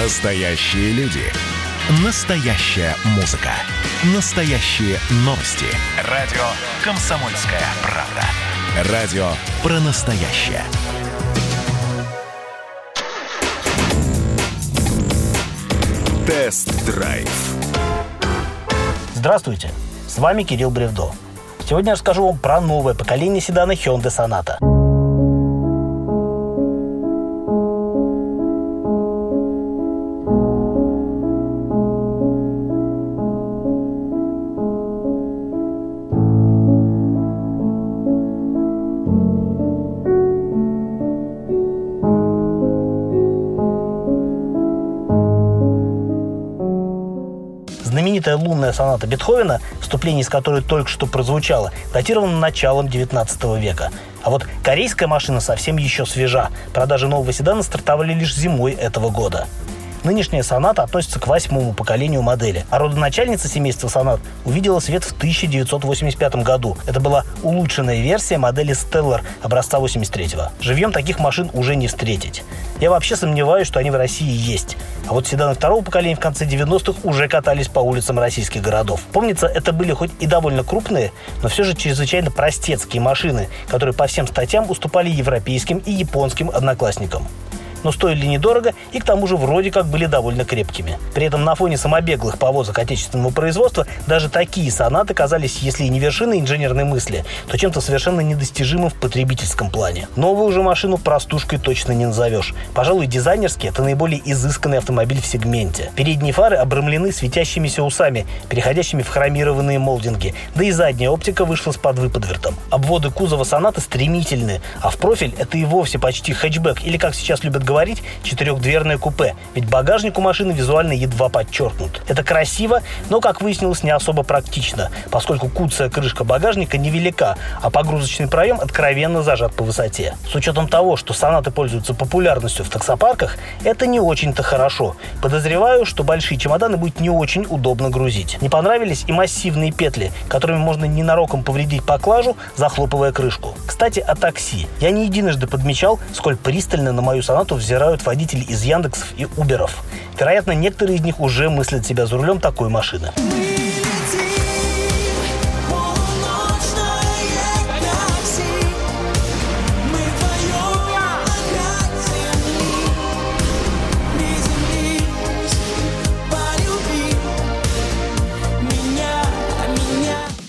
Настоящие люди. Настоящая музыка. Настоящие новости. Радио «Комсомольская правда». Радио про настоящее. Тест-драйв. Здравствуйте, с вами Кирилл Бревдо. Сегодня я расскажу вам про новое поколение седана Hyundai Sonata. Знаменитая лунная соната Бетховена, вступление из которой только что прозвучало, датирована началом 19 века. А вот корейская машина совсем еще свежа. Продажи нового седана стартовали лишь зимой этого года. Нынешняя соната относится к восьмому поколению модели, а родоначальница семейства сонат увидела свет в 1985 году. Это была улучшенная версия модели Stellar образца 83-го. Живьем таких машин уже не встретить. Я вообще сомневаюсь, что они в России есть. А вот седаны второго поколения в конце 90-х уже катались по улицам российских городов. Помнится, это были хоть и довольно крупные, но все же чрезвычайно простецкие машины, которые по всем статьям уступали европейским и японским одноклассникам но стоили недорого и к тому же вроде как были довольно крепкими. При этом на фоне самобеглых повозок отечественного производства даже такие сонаты казались, если и не вершиной инженерной мысли, то чем-то совершенно недостижимым в потребительском плане. Новую же машину простушкой точно не назовешь. Пожалуй, дизайнерски это наиболее изысканный автомобиль в сегменте. Передние фары обрамлены светящимися усами, переходящими в хромированные молдинги, да и задняя оптика вышла с подвыподвертом. Обводы кузова соната стремительные, а в профиль это и вовсе почти хэтчбэк, или, как сейчас любят говорить, четырехдверное купе, ведь багажник у машины визуально едва подчеркнут. Это красиво, но, как выяснилось, не особо практично, поскольку куцая крышка багажника невелика, а погрузочный проем откровенно зажат по высоте. С учетом того, что сонаты пользуются популярностью в таксопарках, это не очень-то хорошо. Подозреваю, что большие чемоданы будет не очень удобно грузить. Не понравились и массивные петли, которыми можно ненароком повредить поклажу, захлопывая крышку. Кстати, о такси. Я не единожды подмечал, сколь пристально на мою сонату взирают водители из Яндексов и Уберов. Вероятно, некоторые из них уже мыслят себя за рулем такой машины.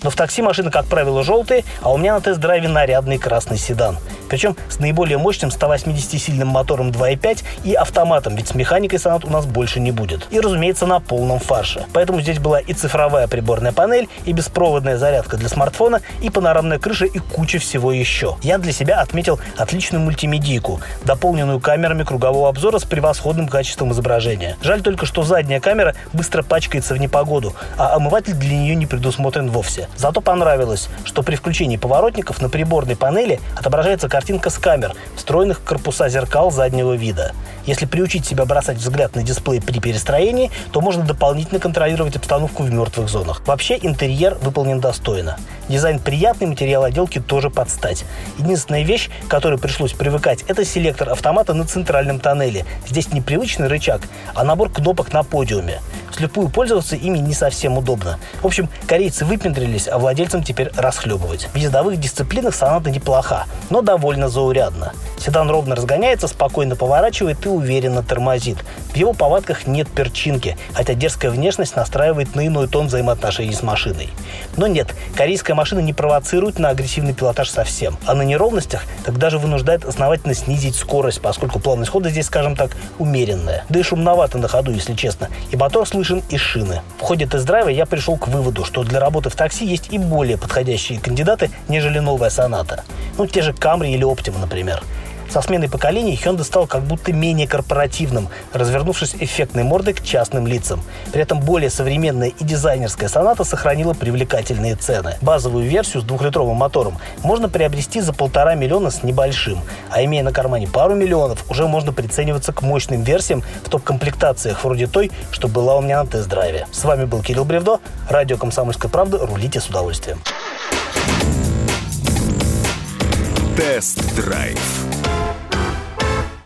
Но в такси машины, как правило, желтые, а у меня на тест-драйве нарядный красный седан. Причем с наиболее мощным 180-сильным мотором 2.5 и автоматом, ведь с механикой Сонат у нас больше не будет. И, разумеется, на полном фарше. Поэтому здесь была и цифровая приборная панель, и беспроводная зарядка для смартфона, и панорамная крыша, и куча всего еще. Я для себя отметил отличную мультимедийку, дополненную камерами кругового обзора с превосходным качеством изображения. Жаль только, что задняя камера быстро пачкается в непогоду, а омыватель для нее не предусмотрен вовсе. Зато понравилось, что при включении поворотников на приборной панели отображается картинка с камер, встроенных в корпуса зеркал заднего вида. Если приучить себя бросать взгляд на дисплей при перестроении, то можно дополнительно контролировать обстановку в мертвых зонах. Вообще интерьер выполнен достойно. Дизайн приятный, материал отделки тоже под стать. Единственная вещь, которой пришлось привыкать, это селектор автомата на центральном тоннеле. Здесь не привычный рычаг, а набор кнопок на подиуме. Вслепую пользоваться ими не совсем удобно. В общем, корейцы выпендрились, а владельцам теперь расхлебывать. В ездовых дисциплинах соната неплоха, но довольно заурядно. Седан ровно разгоняется, спокойно поворачивает и уверенно тормозит. В его повадках нет перчинки, хотя дерзкая внешность настраивает на иной тон взаимоотношений с машиной. Но нет, корейская машина не провоцирует на агрессивный пилотаж совсем. А на неровностях так даже вынуждает основательно снизить скорость, поскольку плавность хода здесь, скажем так, умеренная. Да и шумновато на ходу, если честно. И мотор слышен из шины. В ходе тест-драйва я пришел к выводу, что для работы в такси есть и более подходящие кандидаты, нежели новая Соната. Ну, те же Camry или Optima, например. Со сменой поколений Hyundai стал как будто менее корпоративным, развернувшись эффектной мордой к частным лицам. При этом более современная и дизайнерская Соната сохранила привлекательные цены. Базовую версию с двухлитровым мотором можно приобрести за полтора миллиона с небольшим, а имея на кармане пару миллионов, уже можно прицениваться к мощным версиям в топ-комплектациях вроде той, что была у меня на тест-драйве. С вами был Кирилл Бревдо, радио «Комсомольская правда». Рулите с удовольствием. Тест-драйв